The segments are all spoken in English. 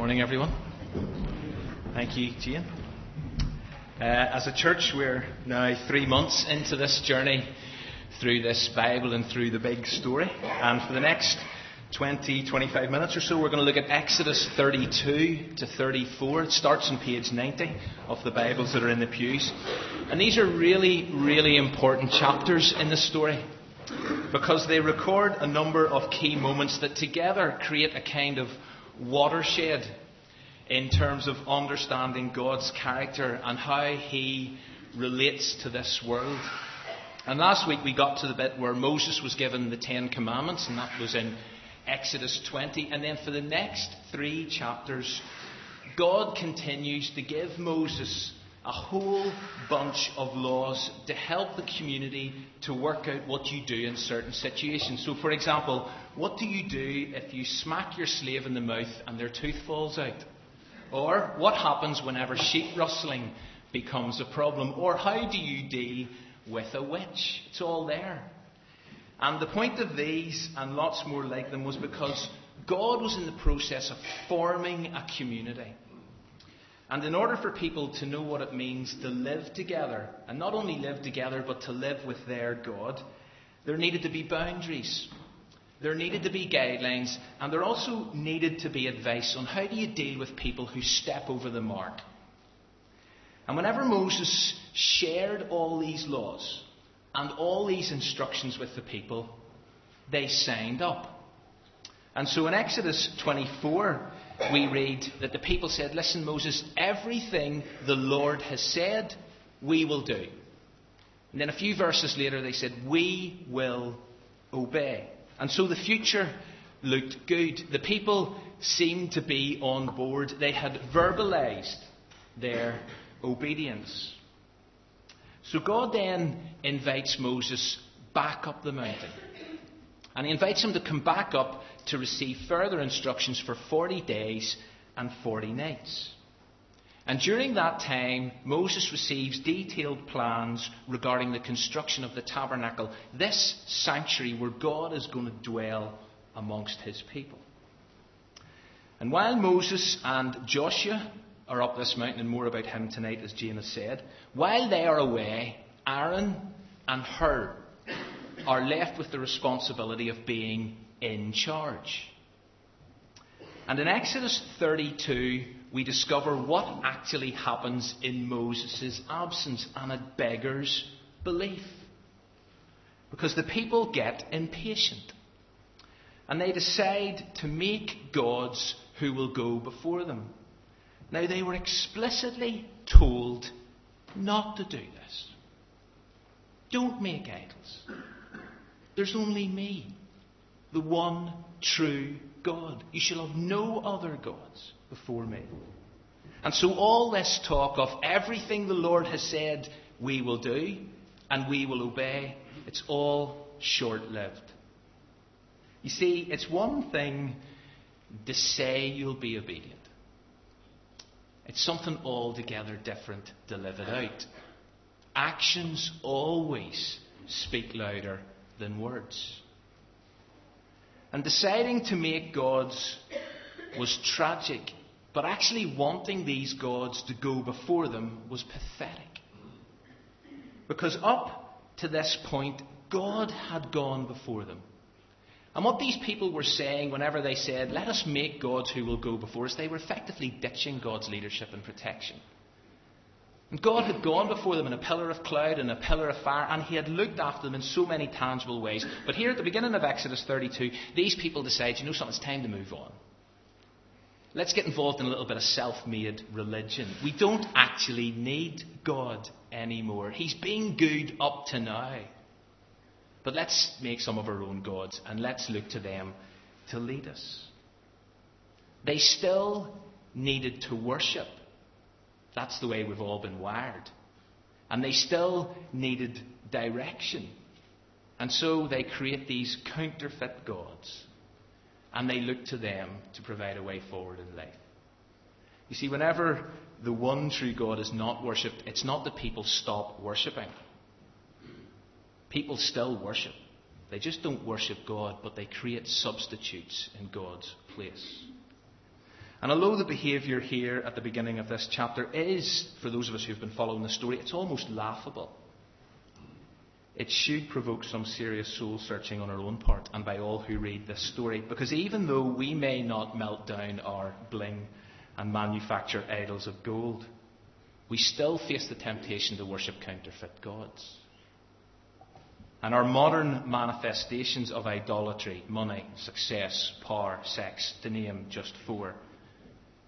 Morning, everyone. Thank you, Jane. Uh, as a church, we're now three months into this journey through this Bible and through the big story. And for the next 20, 25 minutes or so, we're going to look at Exodus 32 to 34. It starts on page 90 of the Bibles that are in the pews. And these are really, really important chapters in the story because they record a number of key moments that together create a kind of watershed in terms of understanding God's character and how He relates to this world. And last week we got to the bit where Moses was given the Ten Commandments, and that was in Exodus 20. And then for the next three chapters, God continues to give Moses a whole bunch of laws to help the community to work out what you do in certain situations. So, for example, what do you do if you smack your slave in the mouth and their tooth falls out? Or what happens whenever sheep rustling becomes a problem? Or how do you deal with a witch? It's all there. And the point of these and lots more like them was because God was in the process of forming a community. And in order for people to know what it means to live together, and not only live together, but to live with their God, there needed to be boundaries. There needed to be guidelines, and there also needed to be advice on how do you deal with people who step over the mark. And whenever Moses shared all these laws and all these instructions with the people, they signed up. And so in Exodus 24, we read that the people said, Listen, Moses, everything the Lord has said, we will do. And then a few verses later, they said, We will obey. And so the future looked good. The people seemed to be on board. They had verbalized their obedience. So God then invites Moses back up the mountain. And he invites him to come back up to receive further instructions for 40 days and 40 nights. And during that time, Moses receives detailed plans regarding the construction of the tabernacle, this sanctuary where God is going to dwell amongst his people. And while Moses and Joshua are up this mountain, and more about him tonight, as Jane has said, while they are away, Aaron and Hur are left with the responsibility of being in charge. And in Exodus 32, we discover what actually happens in Moses' absence, and it beggars belief. Because the people get impatient. And they decide to make gods who will go before them. Now, they were explicitly told not to do this. Don't make idols. There's only me the one true God. You shall have no other gods before me. And so, all this talk of everything the Lord has said we will do and we will obey, it's all short lived. You see, it's one thing to say you'll be obedient, it's something altogether different to live it out. Actions always speak louder than words. And deciding to make gods was tragic, but actually wanting these gods to go before them was pathetic. Because up to this point, God had gone before them. And what these people were saying whenever they said, Let us make gods who will go before us, they were effectively ditching God's leadership and protection. And God had gone before them in a pillar of cloud and a pillar of fire, and He had looked after them in so many tangible ways. But here at the beginning of Exodus 32, these people decide, you know something, it's time to move on. Let's get involved in a little bit of self made religion. We don't actually need God anymore. He's been good up to now. But let's make some of our own gods and let's look to them to lead us. They still needed to worship. That's the way we've all been wired. And they still needed direction. And so they create these counterfeit gods. And they look to them to provide a way forward in life. You see, whenever the one true God is not worshipped, it's not that people stop worshipping. People still worship. They just don't worship God, but they create substitutes in God's place. And although the behaviour here at the beginning of this chapter is, for those of us who've been following the story, it's almost laughable. It should provoke some serious soul searching on our own part and by all who read this story. Because even though we may not melt down our bling and manufacture idols of gold, we still face the temptation to worship counterfeit gods. And our modern manifestations of idolatry, money, success, power, sex, to name just four,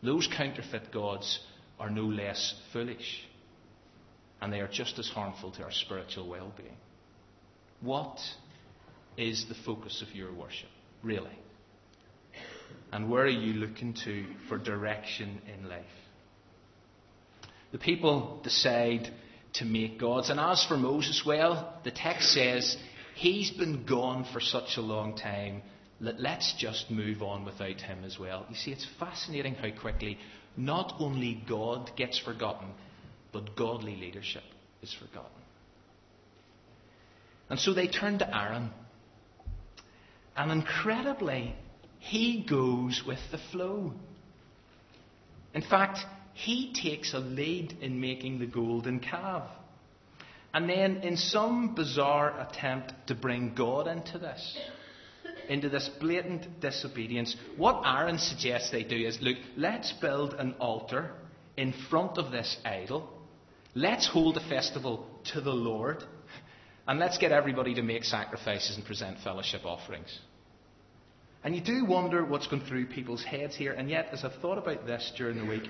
those counterfeit gods are no less foolish. And they are just as harmful to our spiritual well being. What is the focus of your worship, really? And where are you looking to for direction in life? The people decide to make gods. And as for Moses, well, the text says he's been gone for such a long time let's just move on without him as well. You see, it's fascinating how quickly not only God gets forgotten, but godly leadership is forgotten. And so they turn to Aaron. And incredibly, he goes with the flow. In fact, he takes a lead in making the golden calf. And then, in some bizarre attempt to bring God into this, into this blatant disobedience, what Aaron suggests they do is look, let's build an altar in front of this idol. Let's hold a festival to the Lord. And let's get everybody to make sacrifices and present fellowship offerings. And you do wonder what's going through people's heads here. And yet, as I've thought about this during the week,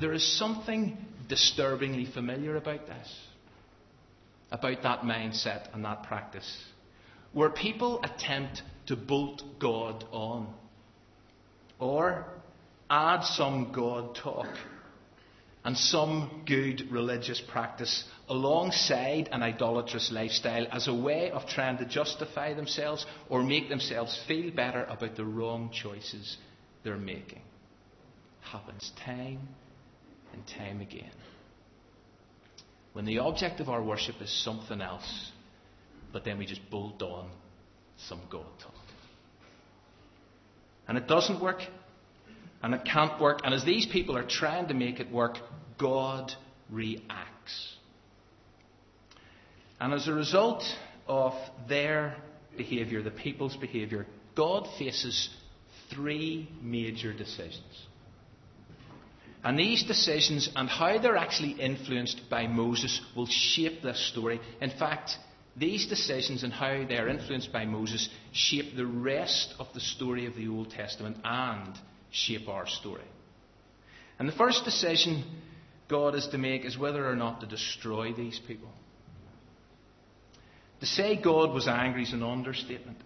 there is something disturbingly familiar about this, about that mindset and that practice, where people attempt to bolt God on. Or add some God talk and some good religious practice alongside an idolatrous lifestyle as a way of trying to justify themselves or make themselves feel better about the wrong choices they're making. Happens time and time again. When the object of our worship is something else, but then we just bolt on some God talk. And it doesn't work, and it can't work. And as these people are trying to make it work, God reacts. And as a result of their behaviour, the people's behaviour, God faces three major decisions. And these decisions and how they're actually influenced by Moses will shape this story. In fact, these decisions and how they are influenced by Moses shape the rest of the story of the Old Testament and shape our story. And the first decision God is to make is whether or not to destroy these people. To say God was angry is an understatement.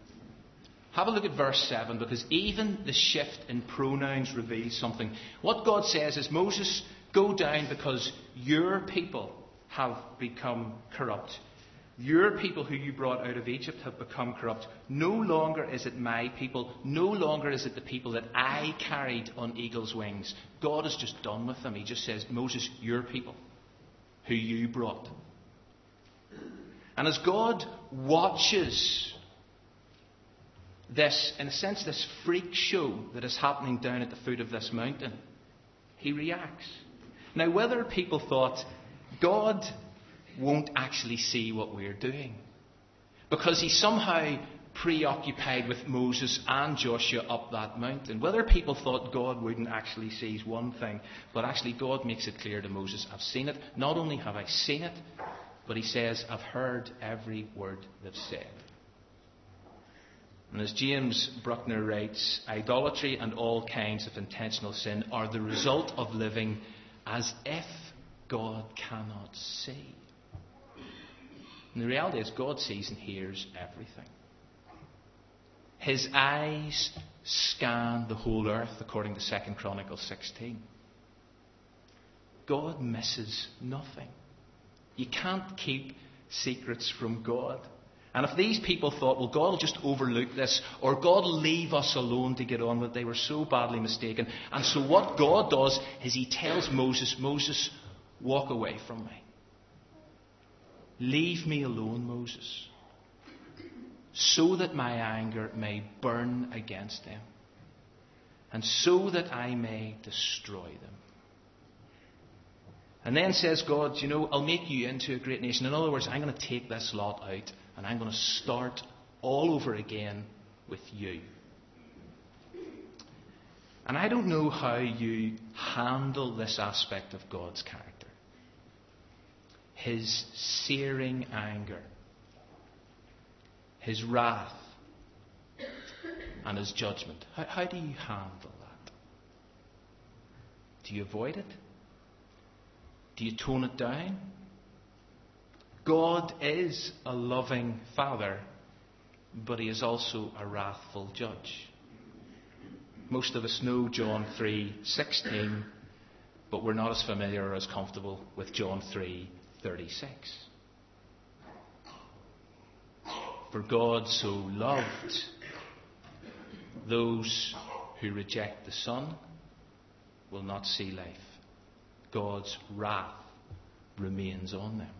Have a look at verse 7 because even the shift in pronouns reveals something. What God says is, Moses, go down because your people have become corrupt. Your people who you brought out of Egypt have become corrupt. No longer is it my people. No longer is it the people that I carried on eagle's wings. God is just done with them. He just says, Moses, your people, who you brought. And as God watches this, in a sense, this freak show that is happening down at the foot of this mountain, he reacts. Now, whether people thought, God won't actually see what we're doing. Because he's somehow preoccupied with Moses and Joshua up that mountain. Whether people thought God wouldn't actually see is one thing, but actually God makes it clear to Moses, I've seen it. Not only have I seen it, but he says, I've heard every word they've said. And as James Bruckner writes, idolatry and all kinds of intentional sin are the result of living as if God cannot see. And the reality is, God sees and hears everything. His eyes scan the whole earth, according to 2 Chronicles 16. God misses nothing. You can't keep secrets from God. And if these people thought, well, God will just overlook this, or God will leave us alone to get on with, it, they were so badly mistaken. And so what God does is He tells Moses, Moses, walk away from me. Leave me alone, Moses, so that my anger may burn against them. and so that I may destroy them. And then says God, you know, I'll make you into a great nation. In other words, I'm going to take this lot out and I'm going to start all over again with you. And I don't know how you handle this aspect of God's character his searing anger, his wrath, and his judgment. How, how do you handle that? Do you avoid it? Do you tone it down? God is a loving Father, but He is also a wrathful Judge. Most of us know John 3:16, but we're not as familiar or as comfortable with John 3:36. For God so loved those who reject the Son will not see life. God's wrath remains on them.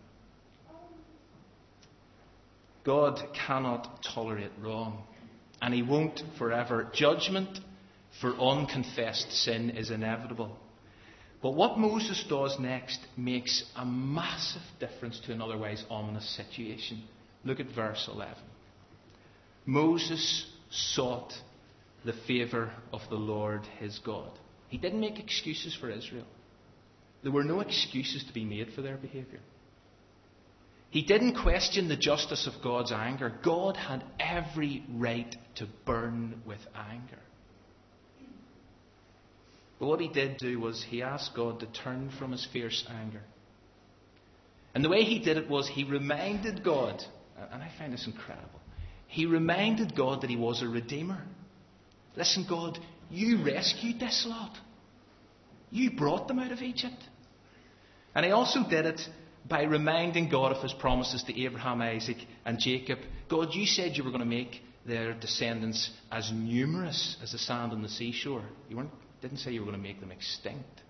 God cannot tolerate wrong, and He won't forever. Judgment for unconfessed sin is inevitable. But what Moses does next makes a massive difference to an otherwise ominous situation. Look at verse 11. Moses sought the favour of the Lord his God. He didn't make excuses for Israel. There were no excuses to be made for their behaviour. He didn't question the justice of God's anger. God had every right to burn with anger. But what he did do was he asked God to turn from his fierce anger. And the way he did it was he reminded God, and I find this incredible, he reminded God that he was a redeemer. Listen, God, you rescued this lot. You brought them out of Egypt. And he also did it by reminding God of his promises to Abraham, Isaac, and Jacob. God, you said you were going to make their descendants as numerous as the sand on the seashore. You weren't, didn't say you were going to make them extinct.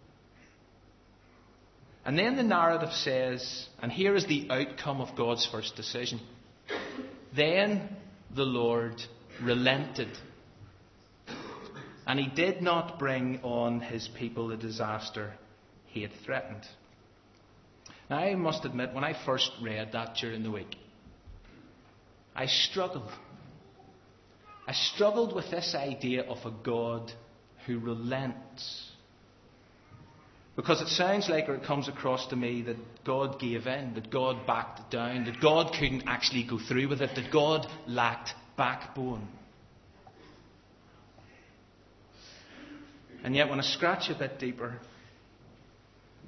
And then the narrative says, and here is the outcome of God's first decision. Then the Lord relented. And he did not bring on his people the disaster he had threatened. Now, I must admit, when I first read that during the week, I struggled. I struggled with this idea of a God who relents. Because it sounds like, or it comes across to me, that God gave in, that God backed down, that God couldn't actually go through with it, that God lacked backbone. And yet, when I scratch a bit deeper,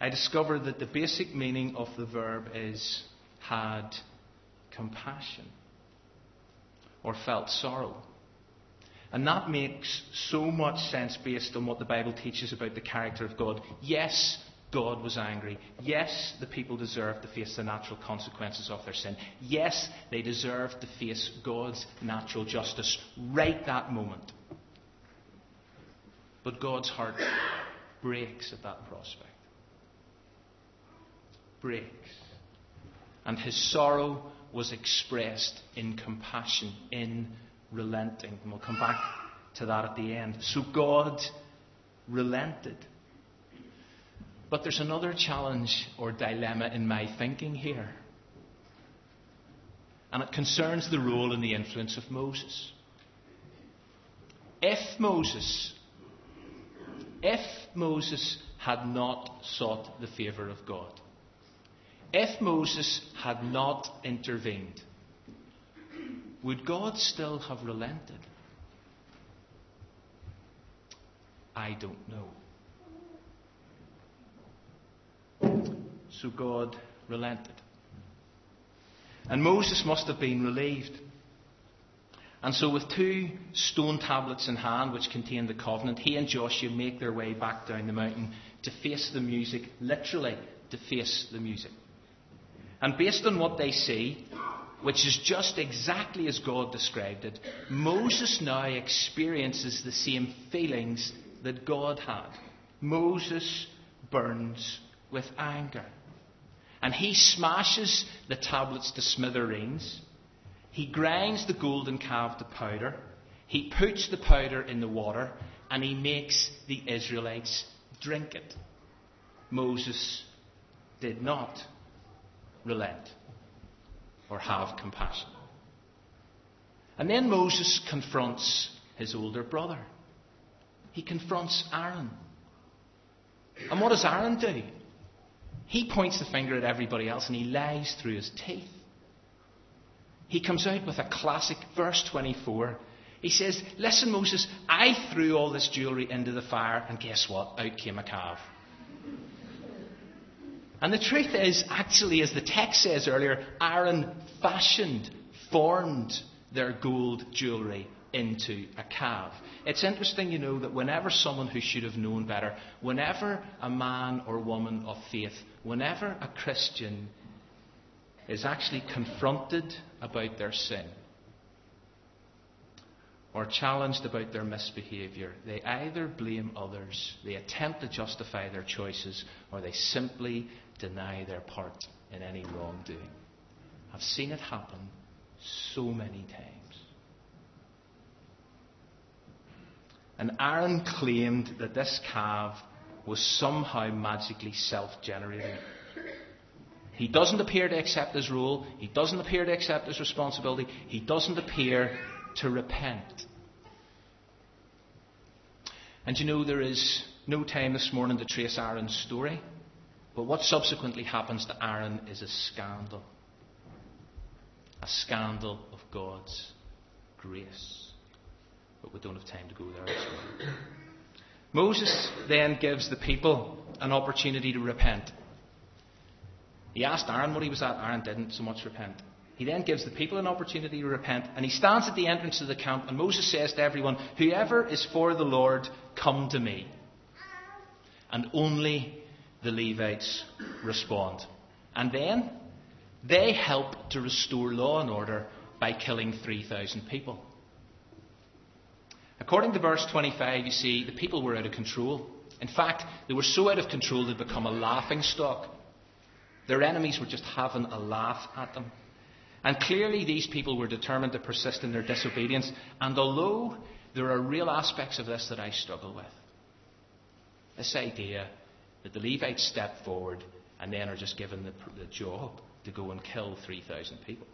I discover that the basic meaning of the verb is had compassion or felt sorrow. And that makes so much sense based on what the Bible teaches about the character of God. Yes, God was angry. Yes, the people deserved to face the natural consequences of their sin. Yes, they deserved to face God's natural justice right that moment. But God's heart breaks at that prospect breaks. And his sorrow was expressed in compassion, in relenting. And we'll come back to that at the end. So God relented. But there's another challenge or dilemma in my thinking here. And it concerns the role and the influence of Moses. If Moses, if Moses had not sought the favour of God, if Moses had not intervened, would God still have relented? I don't know. So God relented. And Moses must have been relieved. And so, with two stone tablets in hand, which contain the covenant, he and Joshua make their way back down the mountain to face the music, literally, to face the music. And based on what they see, which is just exactly as God described it, Moses now experiences the same feelings that God had. Moses burns with anger. And he smashes the tablets to smithereens. He grinds the golden calf to powder. He puts the powder in the water. and he makes the Israelites drink it. Moses did not relent or have compassion. And then Moses confronts his older brother. He confronts Aaron. And what does Aaron do? He points the finger at everybody else and he lies through his teeth. He comes out with a classic verse 24. He says, Listen, Moses, I threw all this jewelry into the fire, and guess what? Out came a calf. And the truth is, actually, as the text says earlier, Aaron fashioned, formed their gold jewelry into a calf. It's interesting, you know, that whenever someone who should have known better, whenever a man or woman of faith, whenever a Christian is actually confronted about their sin or challenged about their misbehaviour, they either blame others, they attempt to justify their choices, or they simply deny their part in any wrongdoing. I've seen it happen so many times. And Aaron claimed that this calf was somehow magically self generating. He doesn't appear to accept his role. He doesn't appear to accept his responsibility. He doesn't appear to repent. And you know, there is no time this morning to trace Aaron's story. But what subsequently happens to Aaron is a scandal. A scandal of God's grace. But we don't have time to go there this. Moses then gives the people an opportunity to repent. He asked Aaron what he was at. Aaron didn't so much repent. He then gives the people an opportunity to repent, and he stands at the entrance of the camp, and Moses says to everyone, Whoever is for the Lord, come to me. And only the Levites respond. And then they help to restore law and order by killing 3,000 people. According to verse 25, you see, the people were out of control. In fact, they were so out of control they'd become a laughing stock. Their enemies were just having a laugh at them. And clearly, these people were determined to persist in their disobedience. And although there are real aspects of this that I struggle with, this idea that the Levites step forward and then are just given the, the job to go and kill 3,000 people.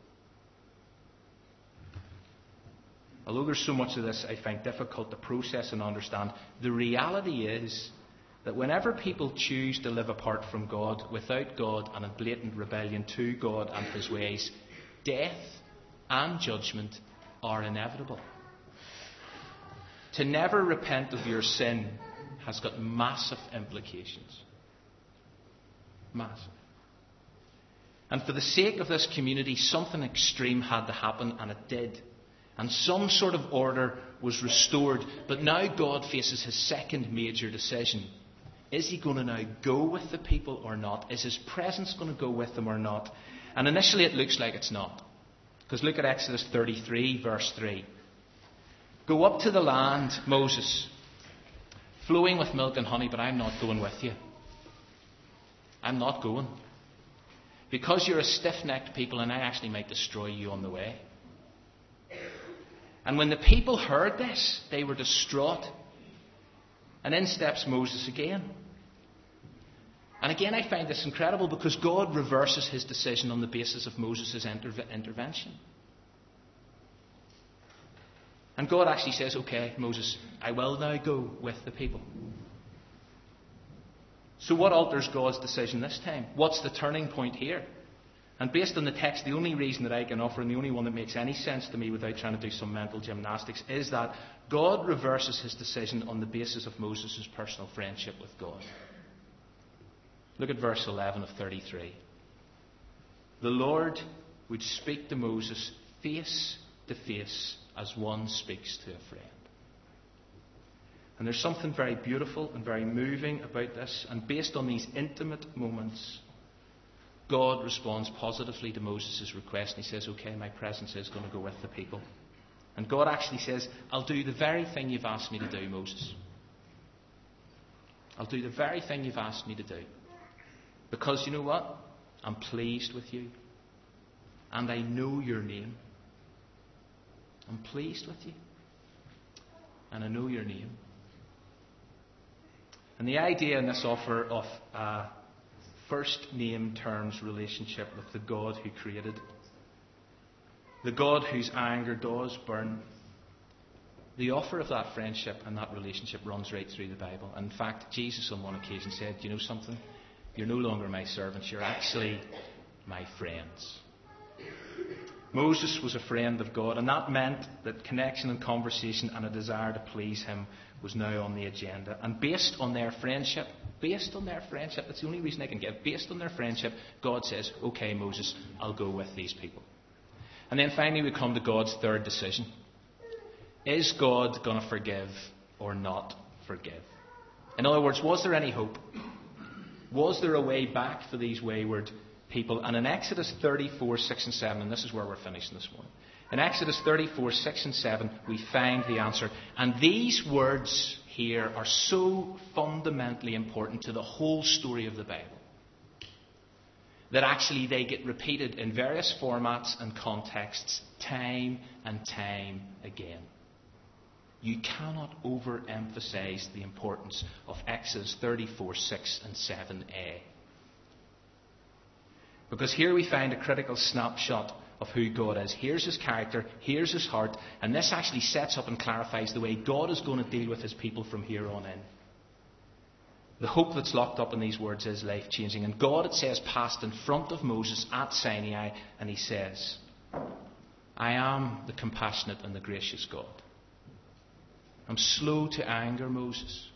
Although there's so much of this I find difficult to process and understand, the reality is that whenever people choose to live apart from God, without God, and in blatant rebellion to God and His ways, death and judgment are inevitable. To never repent of your sin has got massive implications. Massive. And for the sake of this community, something extreme had to happen, and it did. And some sort of order was restored. But now God faces his second major decision is he going to now go with the people or not? Is his presence going to go with them or not? And initially it looks like it's not. Because look at Exodus 33, verse 3. Go up to the land, Moses, flowing with milk and honey, but I'm not going with you. I'm not going. Because you're a stiff necked people, and I actually might destroy you on the way. And when the people heard this, they were distraught. And in steps Moses again. And again, I find this incredible because God reverses his decision on the basis of Moses' interve- intervention. And God actually says, Okay, Moses, I will now go with the people. So, what alters God's decision this time? What's the turning point here? And based on the text, the only reason that I can offer, and the only one that makes any sense to me without trying to do some mental gymnastics, is that God reverses his decision on the basis of Moses' personal friendship with God. Look at verse 11 of 33. The Lord would speak to Moses face to face as one speaks to a friend. And there's something very beautiful and very moving about this. And based on these intimate moments, God responds positively to Moses' request. And he says, Okay, my presence is going to go with the people. And God actually says, I'll do the very thing you've asked me to do, Moses. I'll do the very thing you've asked me to do. Because you know what? I'm pleased with you. And I know your name. I'm pleased with you. And I know your name. And the idea in this offer of a first name terms relationship with the God who created, the God whose anger does burn, the offer of that friendship and that relationship runs right through the Bible. In fact, Jesus on one occasion said, You know something? You're no longer my servants, you're actually my friends. Moses was a friend of God, and that meant that connection and conversation and a desire to please him was now on the agenda. And based on their friendship, based on their friendship, that's the only reason I can give, based on their friendship, God says, Okay, Moses, I'll go with these people. And then finally, we come to God's third decision. Is God going to forgive or not forgive? In other words, was there any hope? Was there a way back for these wayward people? And in Exodus 34, 6 and 7, and this is where we're finishing this morning. In Exodus 34, 6 and 7, we find the answer. And these words here are so fundamentally important to the whole story of the Bible that actually they get repeated in various formats and contexts time and time again. You cannot overemphasize the importance of Exodus 34, 6 and 7a. Because here we find a critical snapshot of who God is. Here's his character, here's his heart, and this actually sets up and clarifies the way God is going to deal with his people from here on in. The hope that's locked up in these words is life changing. And God, it says, passed in front of Moses at Sinai, and he says, I am the compassionate and the gracious God. I'm slow to anger, Moses.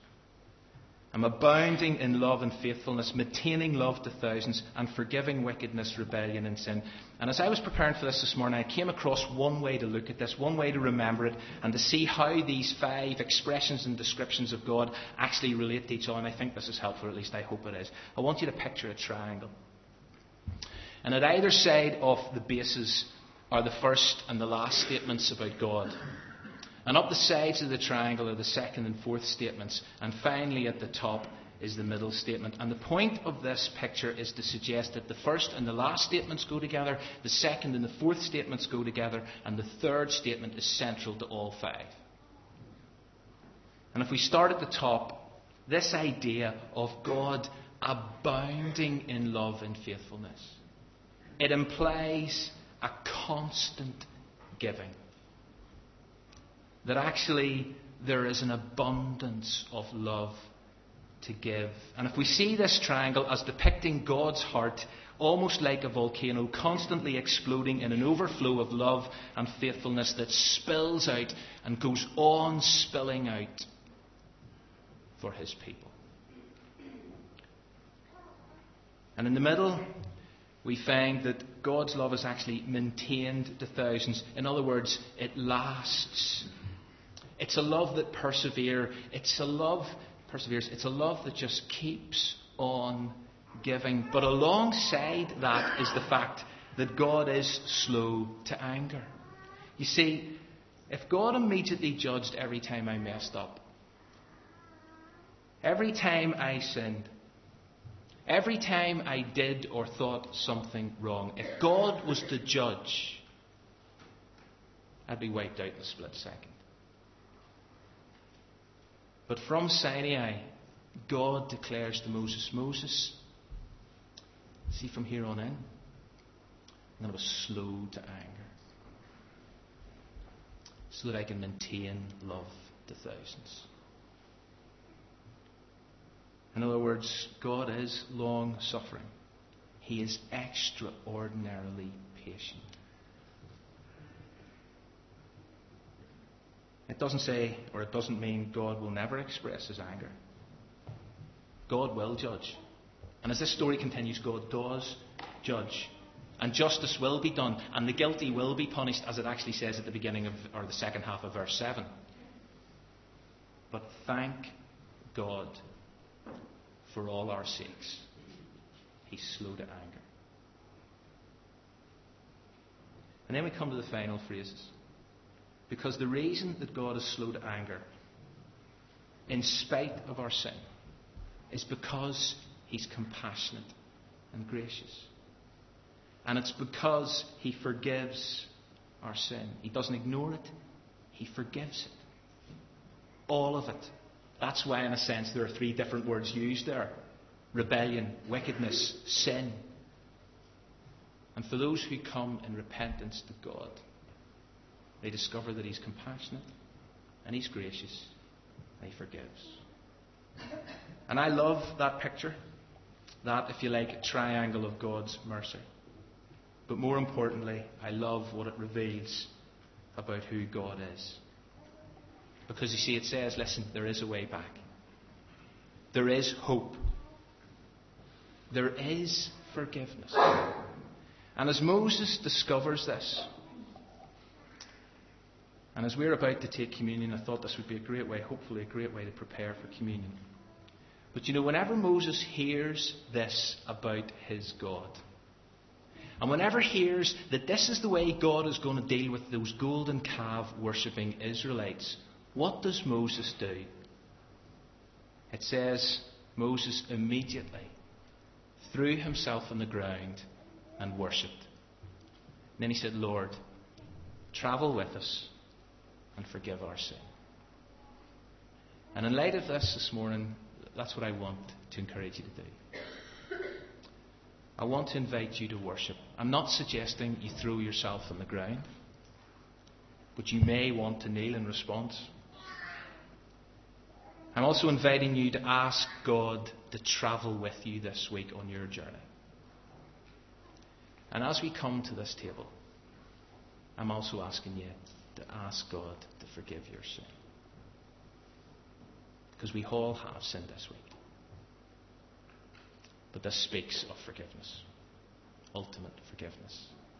I'm abounding in love and faithfulness, maintaining love to thousands, and forgiving wickedness, rebellion, and sin. And as I was preparing for this this morning, I came across one way to look at this, one way to remember it, and to see how these five expressions and descriptions of God actually relate to each other. And I think this is helpful, at least I hope it is. I want you to picture a triangle. And at either side of the bases are the first and the last statements about God. And up the sides of the triangle are the second and fourth statements. And finally, at the top is the middle statement. And the point of this picture is to suggest that the first and the last statements go together, the second and the fourth statements go together, and the third statement is central to all five. And if we start at the top, this idea of God abounding in love and faithfulness, it implies a constant giving that actually there is an abundance of love to give. And if we see this triangle as depicting God's heart, almost like a volcano, constantly exploding in an overflow of love and faithfulness that spills out and goes on spilling out for His people. And in the middle, we find that God's love is actually maintained to thousands. In other words, it lasts. It's a love that perseveres. It's a love perseveres. It's a love that just keeps on giving. But alongside that is the fact that God is slow to anger. You see, if God immediately judged every time I messed up, every time I sinned, every time I did or thought something wrong, if God was to judge, I'd be wiped out in a split second. But from Sinai, God declares to Moses, Moses, see from here on in, I'm going to be slow to anger. So that I can maintain love to thousands. In other words, God is long suffering. He is extraordinarily patient. It doesn't say, or it doesn't mean God will never express his anger. God will judge. And as this story continues, God does judge. And justice will be done. And the guilty will be punished, as it actually says at the beginning of, or the second half of verse 7. But thank God for all our sakes. He's slow to anger. And then we come to the final phrases. Because the reason that God is slow to anger, in spite of our sin, is because He's compassionate and gracious. And it's because He forgives our sin. He doesn't ignore it, He forgives it. All of it. That's why, in a sense, there are three different words used there rebellion, wickedness, sin. And for those who come in repentance to God, they discover that He's compassionate and He's gracious and He forgives. And I love that picture, that, if you like, triangle of God's mercy. But more importantly, I love what it reveals about who God is. Because you see, it says, listen, there is a way back. There is hope. There is forgiveness. And as Moses discovers this, and as we're about to take communion, I thought this would be a great way, hopefully, a great way to prepare for communion. But you know, whenever Moses hears this about his God, and whenever he hears that this is the way God is going to deal with those golden calf worshipping Israelites, what does Moses do? It says Moses immediately threw himself on the ground and worshipped. Then he said, Lord, travel with us and forgive our sin. And in light of this this morning, that's what I want to encourage you to do. I want to invite you to worship. I'm not suggesting you throw yourself on the ground, but you may want to kneel in response. I'm also inviting you to ask God to travel with you this week on your journey. And as we come to this table, I'm also asking you to ask God to forgive your sin. Because we all have sinned this week. But this speaks of forgiveness, ultimate forgiveness.